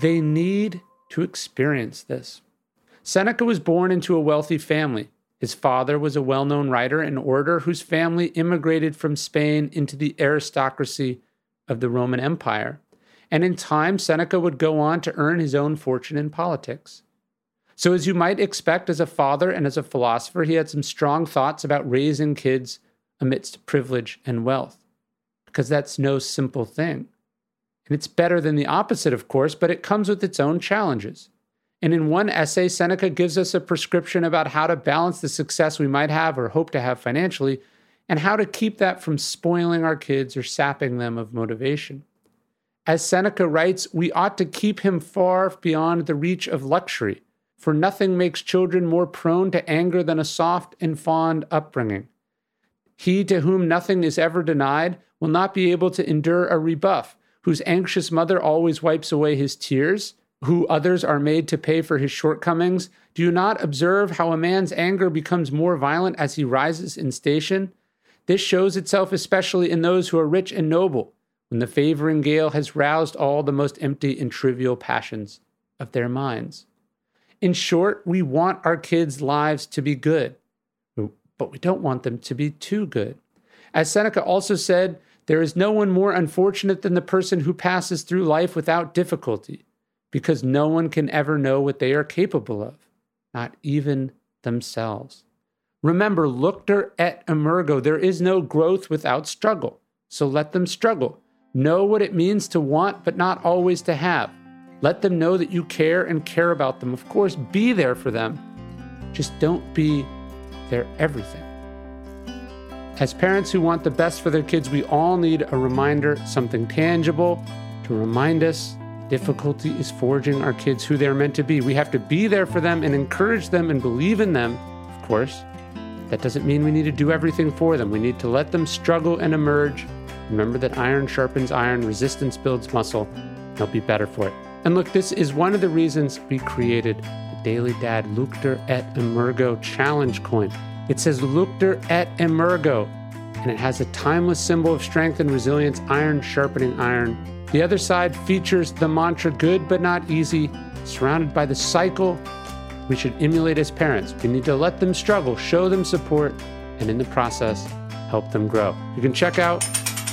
They need to experience this. Seneca was born into a wealthy family. His father was a well known writer and orator whose family immigrated from Spain into the aristocracy of the Roman Empire. And in time, Seneca would go on to earn his own fortune in politics. So, as you might expect as a father and as a philosopher, he had some strong thoughts about raising kids amidst privilege and wealth, because that's no simple thing. And it's better than the opposite, of course, but it comes with its own challenges. And in one essay, Seneca gives us a prescription about how to balance the success we might have or hope to have financially, and how to keep that from spoiling our kids or sapping them of motivation. As Seneca writes, we ought to keep him far beyond the reach of luxury, for nothing makes children more prone to anger than a soft and fond upbringing. He to whom nothing is ever denied will not be able to endure a rebuff whose anxious mother always wipes away his tears, who others are made to pay for his shortcomings, do you not observe how a man's anger becomes more violent as he rises in station? This shows itself especially in those who are rich and noble, when the favoring gale has roused all the most empty and trivial passions of their minds. In short, we want our kids' lives to be good, but we don't want them to be too good. As Seneca also said, there is no one more unfortunate than the person who passes through life without difficulty, because no one can ever know what they are capable of, not even themselves. Remember, luctor et emergo, there is no growth without struggle. So let them struggle. Know what it means to want, but not always to have. Let them know that you care and care about them. Of course, be there for them. Just don't be their everything. As parents who want the best for their kids, we all need a reminder, something tangible to remind us difficulty is forging our kids who they're meant to be. We have to be there for them and encourage them and believe in them, of course. That doesn't mean we need to do everything for them. We need to let them struggle and emerge. Remember that iron sharpens iron, resistance builds muscle. They'll be better for it. And look, this is one of the reasons we created the Daily Dad Luctor et Emergo Challenge coin. It says Luctor et Emergo, and it has a timeless symbol of strength and resilience, iron sharpening iron. The other side features the mantra good but not easy, surrounded by the cycle we should emulate as parents. We need to let them struggle, show them support, and in the process, help them grow. You can check out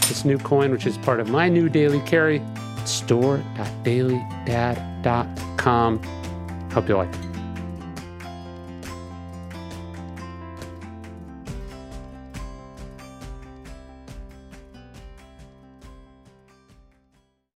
this new coin, which is part of my new daily carry, store.dailydad.com. Hope you like it.